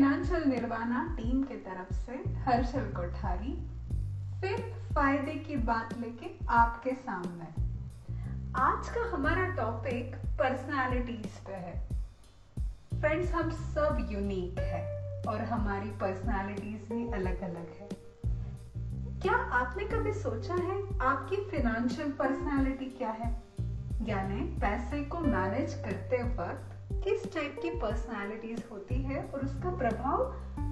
Financial Nirvana team के तरफ़ से हर्षल कोठारी फिर फ़ायदे की बात लेके आपके सामने। आज का हमारा टॉपिक पर्सनालिटीज पे है। फ्रेंड्स हम सब यूनिक है और हमारी पर्सनालिटीज भी अलग अलग है। क्या आपने कभी सोचा है आपकी फिनेंशियल पर्सनालिटी क्या है? यानी पैसे को मैनेज करते वक्त किस टाइप की पर्सनालिटीज होती है और उसका प्रभाव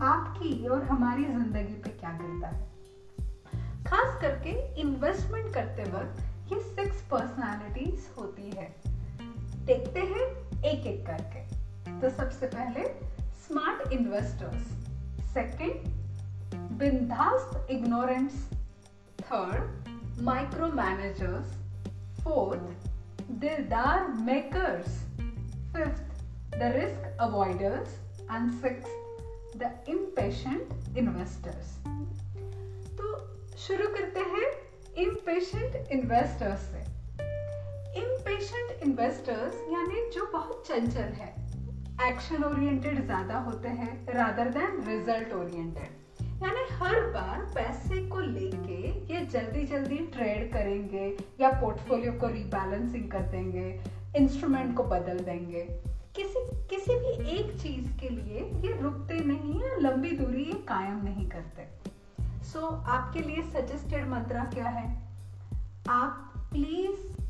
आपकी और हमारी ज़िंदगी पे क्या करता है? खास करके इन्वेस्टमेंट करते वक्त ये सिक्स पर्सनालिटीज होती है। देखते हैं एक एक करके। तो सबसे पहले स्मार्ट इन्वेस्टर्स सेकंड बिंदास्त ignorance third micromanagers, fourth dildar makers, fifth the risk avoiders, and sixth the impatient investors. तो शुरू करते हैं impatient investors से। Impatient investors यानी जो बहुत चंचल है एक्शन ओरिएंटेड ज़्यादा होते हैं रादर देन रिज़ल्ट ओरिएंटेड यानी हर बार पैसे को लेके ये जल्दी जल्दी ट्रेड करेंगे या पोर्टफोलियो को रिबैलेंसिंग कर देंगे इंस्ट्रूमेंट को बदल देंगे। किसी किसी भी एक चीज़ के लिए ये रुकते नहीं है लंबी दूरी ये कायम नहीं करते। सो so, आपके लिए सजेस्टेड मंत्रा क्या है? आप प्लीज़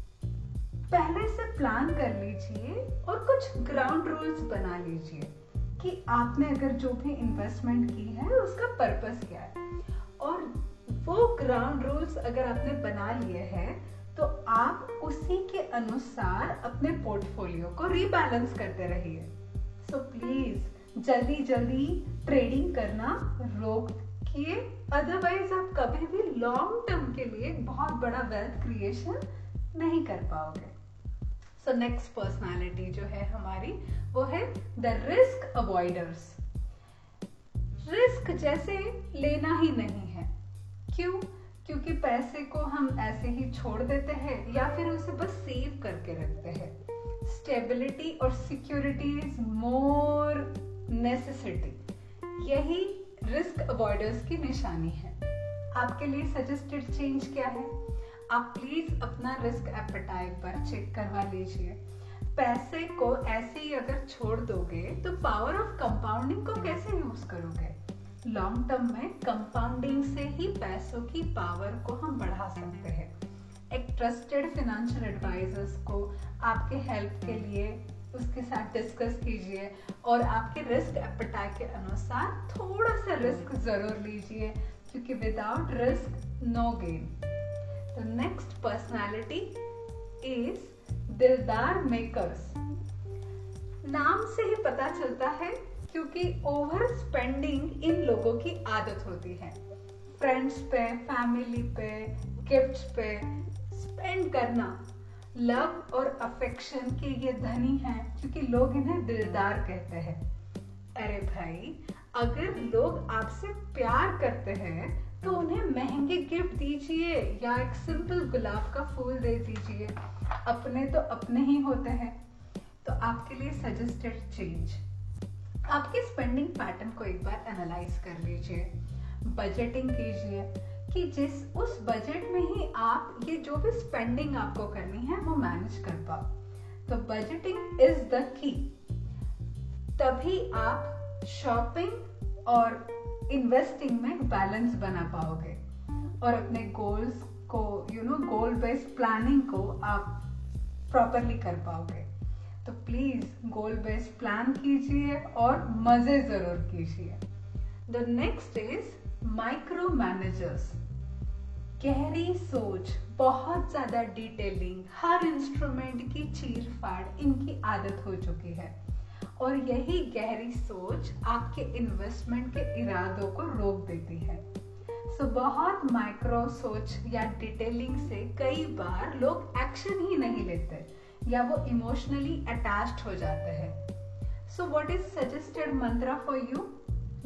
पहले से प्लान कर लीजिए और कुछ ग्राउंड रूल्स बना लीजिए कि आपने अगर जो भी इन्वेस्टमेंट की है उसका पर्पस क्या है। और वो ग्राउंड रूल्स अगर आपने बना लिए हैं तो आप उसी के अनुसार अपने पोर्टफोलियो को रीबैलेंस करते रहिए। सो प्लीज़ जल्दी जल्दी ट्रेडिंग करना रोक किए अदरवाइज़ आप कभी भी लॉन्ग टर्म के लिए बहुत बड़ा वेल्थ क्रिएशन नहीं कर पाओगे। सो नेक्स्ट पर्सनालिटी जो है हमारी, वो है द रिस्क अवॉइडर्स रिस्क जैसे लेना ही नहीं है। क्यों? क्योंकि पैसे को हम ऐसे ही छोड़ देते हैं या फिर उसे बस सेव करके रखते हैं। स्टेबिलिटी और सिक्योरिटी इज़ मोर नेसेसिटी यही रिस्क अवॉइडर्स की निशानी है। आपके लिए सजेस्टेड चेंज क्या है? आप प्लीज़ अपना रिस्क एपेटाइट पर चेक करवा लीजिए। पैसे को ऐसे ही अगर छोड़ दोगे तो पावर ऑफ़ कंपाउंडिंग को कैसे यूज़ करोगे? लॉन्ग टर्म में कंपाउंडिंग से ही पैसों की पावर को हम बढ़ा सकते हैं। एक ट्रस्टेड फाइनेंशियल एडवाइजर्स को आपके हेल्प के लिए उसके साथ डिस्कस कीजिए और आपके रिस्क एपेटाइट के अनुसार थोड़ा सा रिस्क ज़रूर लीजिए, क्योंकि without risk no gain The next personality is दिलदार मेकर्स नाम से ही पता चलता है क्योंकि ओवर स्पेंडिंग इन लोगों की आदत होती है। फ्रेंड्स पे फैमिली पे गिफ्ट्स पे स्पेंड करना लव और अफेक्शन के ये धनी हैं, क्योंकि लोग इन्हें दिलदार कहते हैं। अरे भाई, अगर लोग आपसे प्यार करते हैं तो उन्हें महँगे गिफ्ट दीजिए या एक सिंपल गुलाब का फूल दे दीजिए। अपने तो अपने ही होते हैं। तो आपके लिए सजेस्टेड चेंज आपके स्पेंडिंग पैटर्न को एक बार एनालाइज कर लीजिए बजटिंग कीजिए कि जिस, उस बजट में ही आप ये जो भी स्पेंडिंग आपको करनी है, वो मैनेज कर पाओ। तो बजटिंग इज़ द की तभी आप शॉपिंग और इन्वेस्टिंग में बैलेंस बना पाओगे। और अपने गोल्स को you know goal based planning को आप प्रॉपरली कर पाओगे। तो प्लीज़ गोल बेस्ड प्लान कीजिए और मज़े ज़रूर कीजिए। The next is micro managers गहरी सोच बहुत ज़्यादा डिटेलिंग हर इंस्ट्रूमेंट की चीर फाड़ इनकी आदत हो चुकी है। और यही गहरी सोच आपके इन्वेस्टमेंट के इरादों को रोक देती है। सो so, बहुत माइक्रो सोच या डिटेलिंग से कई बार लोग एक्शन ही नहीं लेते। या वो इमोशनली अटैच्ड हो जाते हैं. So what is suggested mantra for you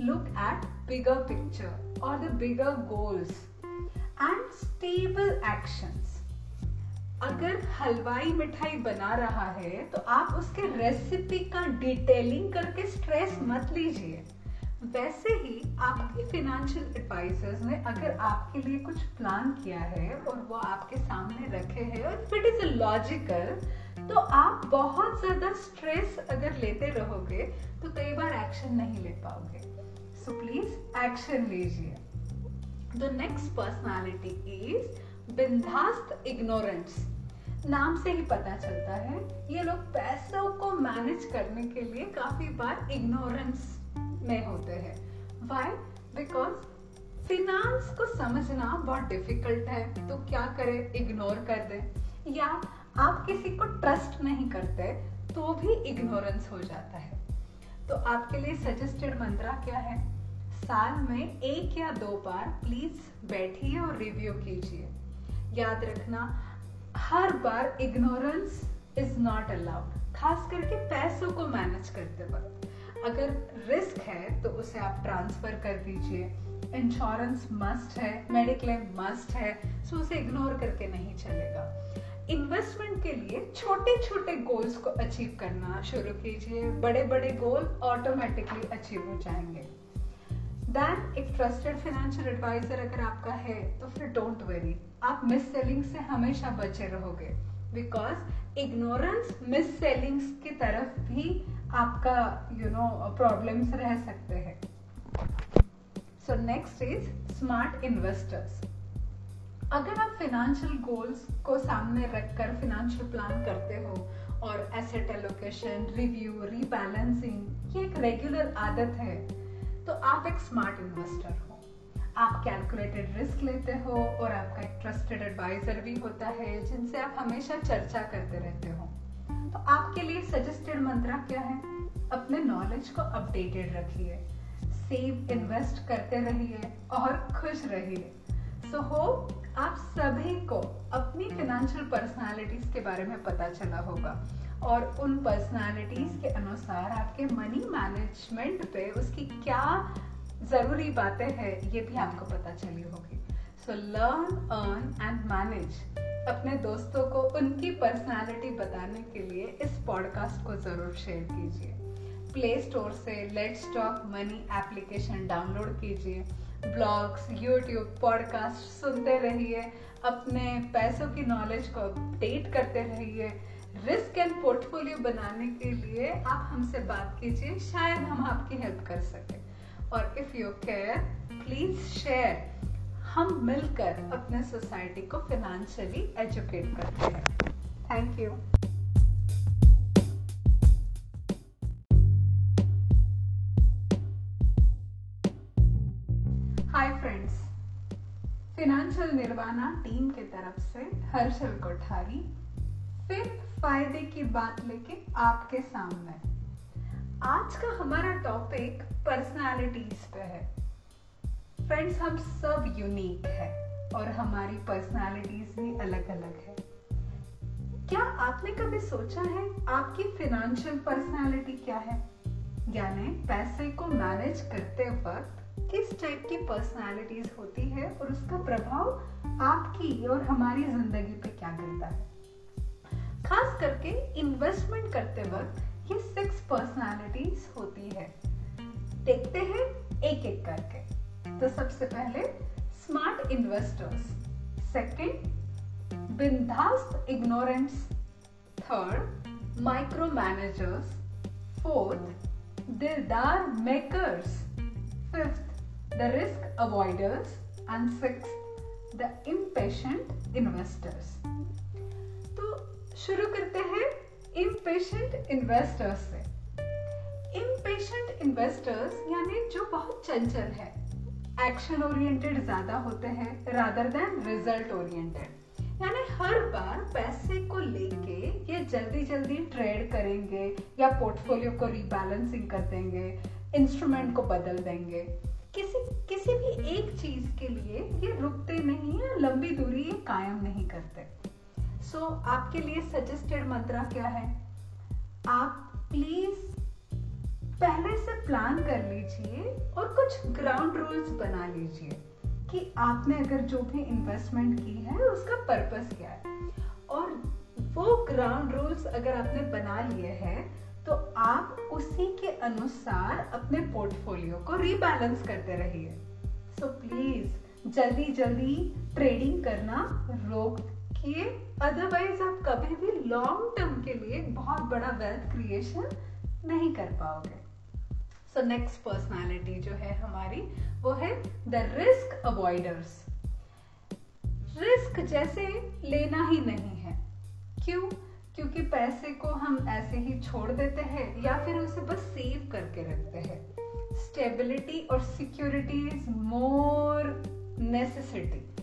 look at bigger picture और the bigger goals and stable actions अगर हलवाई मिठाई बना रहा है तो आप उसके रेसिपी का डिटेलिंग करके स्ट्रेस मत लीजिए. वैसे ही आपके फिनेंशियल एडवाइजर्स ने अगर आपके लिए कुछ प्लान किया है और वो आपके सामने रखे हैं, और इफ़ इट इज़ लॉजिकल तो आप बहुत ज़्यादा स्ट्रेस अगर लेते रहोगे तो कई बार एक्शन नहीं ले पाओगे। सो प्लीज़ एक्शन लीजिए। द नेक्स्ट पर्सनालिटी इज़ बिंदास्त इग्नोरेंस नाम से ही पता चलता है, ये लोग पैसों को मैनेज करने के लिए काफ़ी बार इग्नोरेंस में होते हैं। वाई बिकॉज़ फिनांस को समझना बहुत डिफ़िकल्ट है। तो क्या करें? इग्नोर कर दे। या आप किसी को ट्रस्ट नहीं करते तो भी इग्नोरेंस हो जाता है। तो आपके लिए सजेस्टेड मंत्रा क्या है? साल में एक या दो बार प्लीज़ बैठिए और रिव्यू कीजिए। याद रखना, हर बार इग्नोरेंस इज़ नॉट अलाउड खास करके पैसों को मैनेज करते वक्त। अगर रिस्क है तो उसे आप ट्रांसफ़र कर दीजिए। इंश्योरेंस मस्ट है मेडिक्लेम मस्ट है सो उसे इग्नोर करके नहीं चलेगा। इन्वेस्टमेंट के लिए छोटे छोटे गोल्स को अचीव करना शुरू कीजिए। बड़े बड़े गोल ऑटोमेटिकली अचीव हो जाएँगे। देन एक ट्रस्टेड फाइनेंशियल एडवाइजर अगर आपका है तो फिर डोंट वेरी आप मिस सेलिंग से हमेशा बचे रहोगे। बिकॉज़ इग्नोरेंस मिस सेलिंग्स की तरफ़ भी आपका यू नो प्रॉब्लम्स रह सकते हैं। So next is smart investors अगर आप फिनेंशियल गोल्स को सामने रखकर फाइनेंशियल प्लान करते हो और एसेट एलोकेशन रिव्यू रीबैलेंसिंग ये एक रेगुलर आदत है तो आप एक स्मार्ट इन्वेस्टर हो। आप कैलकुलेटेड रिस्क लेते हो और आपका एक ट्रस्टेड एडवाइजर भी होता है जिनसे आप हमेशा चर्चा करते रहते हो। तो आपके लिए सजेस्टेड मंत्रा क्या है? अपने नॉलेज को अपडेटेड रखिए सेव इन्वेस्ट करते रहिए और खुश रहिए। सो so, हो आप सभी को अपनी फिनेंशियल पर्सनालिटीज के बारे में पता चला होगा और उन पर्सनालिटीज के अनुसार आपके मनी मैनेजमेंट पे उसकी क्या ज़रूरी बातें हैं, ये भी आपको पता चली होगी। So learn earn and manage अपने दोस्तों को उनकी पर्सनालिटी बताने के लिए इस पॉडकास्ट को ज़रूर शेयर कीजिए। प्ले स्टोर से let's talk money application download कीजिए। ब्लॉग्स यूट्यूब पॉडकास्ट सुनते रहिए, अपने पैसों की नॉलेज को अपडेट करते रहिए रिस्क एंड पोर्टफोलियो बनाने के लिए आप हमसे बात कीजिए, शायद हम आपकी हेल्प कर सके। और if you care please share हम मिलकर अपने सोसाइटी को फिनेंशियली एजुकेट करते हैं। Thank you financial Nirvana team के तरफ़ से हर्षल कोठारी, फिर फ़ायदे की बात लेके आपके सामने। आज का हमारा टॉपिक पर्सनालिटीज पे है। फ्रेंड्स हम सब यूनिक है और हमारी पर्सनालिटीज भी अलग अलग है। क्या आपने कभी सोचा है आपकी फिनेंशियल पर्सनालिटी क्या है? यानी पैसे को मैनेज करते वक्त किस टाइप की पर्सनालिटीज होती है और उसका प्रभाव आपकी और हमारी ज़िंदगी पे क्या करता है? खास करके इन्वेस्टमेंट करते वक्त ये सिक्स पर्सनालिटीज होती है। देखते हैं एक एक करके। तो सबसे पहले smart investors second बिंदास्त ignorants third micro managers fourth दिलदार makers fifth the risk avoiders and six the impatient investors तो शुरू करते हैं इम्पेशेंट इन्वेस्टर्स से। इम्पेशेंट इन्वेस्टर्स यानी जो बहुत चंचल है। एक्शन ओरिएंटेड ज़्यादा होते हैं रादर देन रिज़ल्ट ओरिएंटेड यानी हर बार पैसे को लेके ये जल्दी जल्दी ट्रेड करेंगे या पोर्टफोलियो को रिबैलेंसिंग कर देंगे इंस्ट्रूमेंट को बदल देंगे। किसी किसी भी एक चीज़ के लिए ये रुकते नहीं है लंबी दूरी ये कायम नहीं करते। सो so, आपके लिए सजेस्टेड मंत्रा क्या है? आप प्लीज़ पहले से प्लान कर लीजिए और कुछ ग्राउंड रूल्स बना लीजिए। कि आपने अगर जो भी इन्वेस्टमेंट की है, उसका पर्पस क्या है? और वो ग्राउंड रूल्स अगर आपने बना लिए हैं तो आप उसी के अनुसार अपने पोर्टफोलियो को रीबैलेंस करते रहिए। सो प्लीज़ जल्दी जल्दी ट्रेडिंग करना रोक किए अदरवाइज़ आप कभी भी लॉन्ग टर्म के लिए बहुत बड़ा वेल्थ क्रिएशन नहीं कर पाओगे। सो नेक्स्ट पर्सनालिटी जो है हमारी, वो है द रिस्क अवॉइडर्स रिस्क जैसे लेना ही नहीं है। क्यों? क्योंकि पैसे को हम ऐसे ही छोड़ देते हैं या फिर उसे बस सेव करके रखते हैं। स्टेबिलिटी और सिक्योरिटी इज़ मोर नेसेसिटी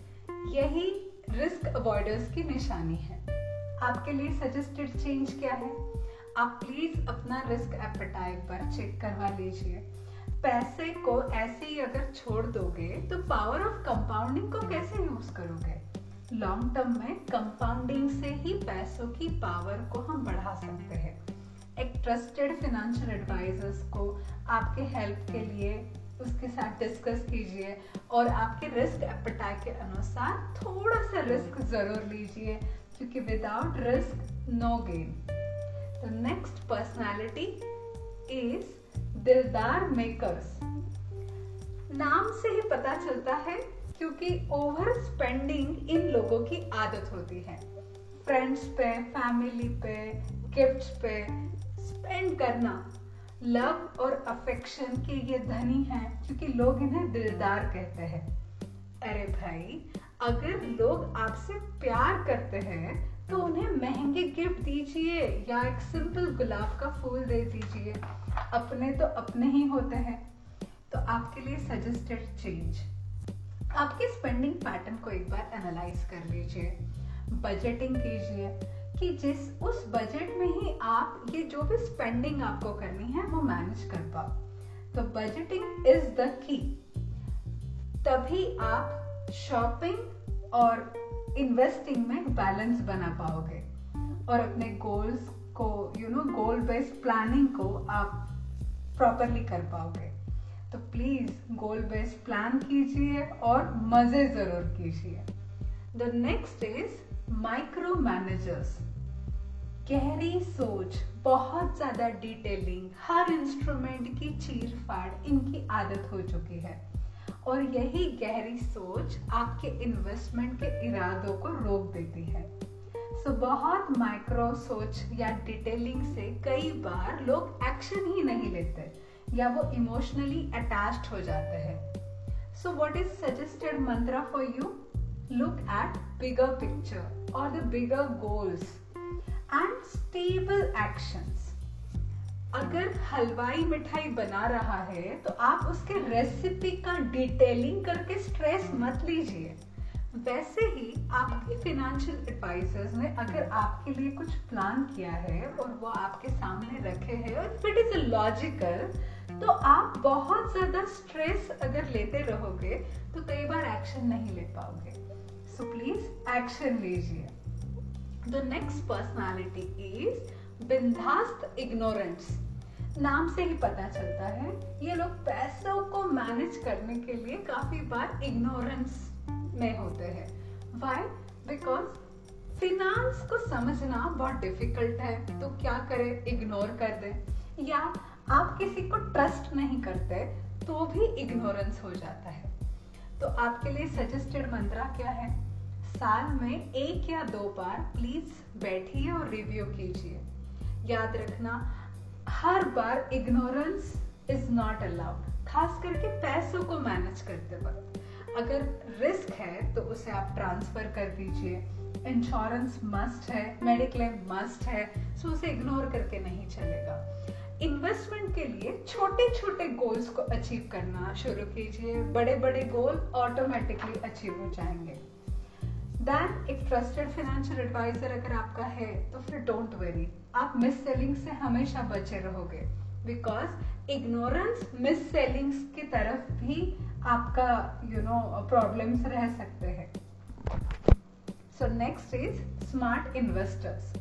यही रिस्क अवॉइडर्स की निशानी है। आपके लिए सजेस्टेड चेंज क्या है? आप प्लीज़ अपना रिस्क एपेटाइट पर चेक करवा लीजिए। पैसे को ऐसे ही अगर छोड़ दोगे तो पावर ऑफ़ कंपाउंडिंग को कैसे यूज़ करोगे? लॉन्ग टर्म में कंपाउंडिंग से ही पैसों की पावर को हम बढ़ा सकते हैं। एक ट्रस्टेड फाइनेंशियल एडवाइजर्स को आपके हेल्प के लिए उसके साथ डिस्कस कीजिए और आपके रिस्क एपेटाइट के अनुसार थोड़ा सा रिस्क ज़रूर लीजिए, क्योंकि without risk no gain the next personality is दिलदार मेकर्स नाम से ही पता चलता है क्योंकि ओवर स्पेंडिंग इन लोगों की आदत होती है। फ्रेंड्स पे फैमिली पे गिफ्ट्स पे स्पेंड करना लव और अफेक्शन के ये धनी हैं, क्योंकि लोग इन्हें दिलदार कहते हैं। अरे भाई, अगर लोग आपसे प्यार करते हैं तो उन्हें महँगे गिफ्ट दीजिए या एक सिंपल गुलाब का फूल दे दीजिए। अपने तो अपने ही होते हैं। तो आपके लिए सजेस्टेड चेंज आपके स्पेंडिंग पैटर्न को एक बार एनालाइज कर लीजिए। बजटिंग कीजिए कि जिस, उस बजट में ही आप ये जो भी स्पेंडिंग आपको करनी है, वो मैनेज कर पाओ। तो बजटिंग इज़ द की तभी आप शॉपिंग और इन्वेस्टिंग में बैलेंस बना पाओगे। और अपने गोल्स को you know goal based planning को आप प्रॉपरली कर पाओगे। तो प्लीज़ गोल बेस्ड प्लान कीजिए और मज़े ज़रूर कीजिए। The next is micro managers गहरी सोच, बहुत ज़्यादा डिटेलिंग हर इंस्ट्रूमेंट की चीर फाड़ इनकी आदत हो चुकी है। और यही गहरी सोच आपके इन्वेस्टमेंट के इरादों को रोक देती है। सो so, बहुत माइक्रो सोच या डिटेलिंग से कई बार लोग एक्शन ही नहीं लेते या वो इमोशनली अटैच्ड हो जाते हैं। So what is suggested mantra for you look at bigger picture और the bigger goals and stable actions अगर हलवाई मिठाई बना रहा है तो आप उसके रेसिपी का डिटेलिंग करके स्ट्रेस मत लीजिए। वैसे ही आपके फिनेंशियल एडवाइजर्स ने अगर आपके लिए कुछ प्लान किया है और वो आपके सामने रखे हैं, और इफ़ इट इज़ लॉजिकल तो आप बहुत ज़्यादा स्ट्रेस अगर लेते रहोगे तो कई बार एक्शन नहीं ले पाओगे। सो प्लीज़ एक्शन लीजिए। द नेक्स्ट पर्सनालिटी इज़ बिंदास्त इग्नोरेंस नाम से ही पता चलता है, ये लोग पैसों को मैनेज करने के लिए काफ़ी बार इग्नोरेंस में होते हैं। वाई बिकॉज़ फिनांस को समझना बहुत डिफ़िकल्ट है। तो क्या करें? इग्नोर कर दें। या आप किसी को ट्रस्ट नहीं करते तो भी इग्नोरेंस हो जाता है। तो आपके लिए सजेस्टेड मंत्रा क्या है? साल में एक या दो बार प्लीज़ बैठिए और रिव्यू कीजिए। याद रखना, हर बार इग्नोरेंस इज़ नॉट अलाउड खास करके पैसों को मैनेज करते वक्त। अगर रिस्क है तो उसे आप ट्रांसफ़र कर दीजिए। इंश्योरेंस मस्ट है मेडिक्लेम मस्ट है सो उसे इग्नोर करके नहीं चलेगा। इन्वेस्टमेंट के लिए छोटे छोटे गोल्स को अचीव करना शुरू कीजिए। बड़े बड़े गोल ऑटोमेटिकली अचीव हो जाएँगे। देन एक ट्रस्टेड फाइनेंशियल एडवाइजर अगर आपका है तो फिर डोंट वेरी आप मिस सेलिंग से हमेशा बचे रहोगे. बिकॉज़ इग्नोरेंस मिस सेलिंग्स की तरफ़ भी आपका यू नो प्रॉब्लम्स रह सकते हैं. So next is smart investors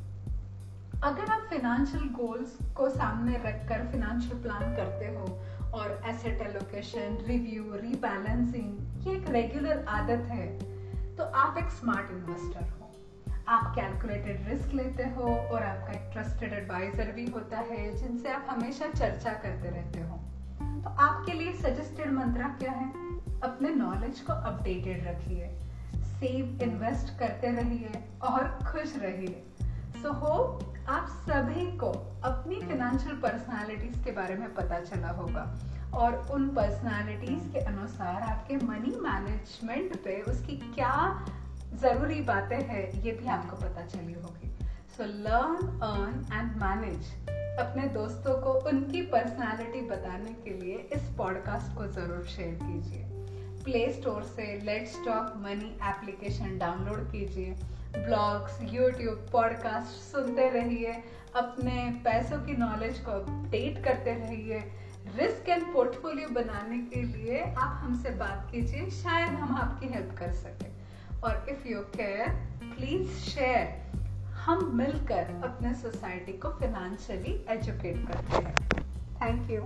अगर आप फिनेंशियल गोल्स को सामने रखकर फिनेंशियल प्लान करते हो, और एसेट एलोकेशन रिव्यू रीबैलेंसिंग ये एक रेगुलर आदत है. तो आप एक स्मार्ट इन्वेस्टर हो। आप कैलकुलेटेड रिस्क लेते हो और आपका एक ट्रस्टेड एडवाइजर भी होता है, जिनसे आप हमेशा चर्चा करते रहते हो। तो आपके लिए सजेस्टेड मंत्रा क्या है? अपने नॉलेज को अपडेटेड रखिए सेव इन्वेस्ट करते रहिए और खुश रहिए। सो हो आप सभी को अपनी फिनेंशियल पर्सनालिटीज के बारे में पता चला होगा। और उन पर्सनालिटीज के अनुसार आपके मनी मैनेजमेंट पे उसकी क्या ज़रूरी बातें हैं, ये भी आपको पता चली होगी। So learn earn and manage अपने दोस्तों को, उनकी पर्सनालिटी बताने के लिए इस पॉडकास्ट को ज़रूर शेयर कीजिए। प्ले स्टोर से let's talk money application download कीजिए। ब्लॉग्स यूट्यूब पॉडकास्ट सुनते रहिए। अपने पैसों की नॉलेज को अपडेट करते रहिए। रिस्क एंड पोर्टफोलियो बनाने के लिए आप हमसे बात कीजिए, शायद हम आपकी हेल्प कर सकें। और if you care please share हम मिलकर अपने सोसाइटी को फिनेंशियली एजुकेट करते हैं। Thank you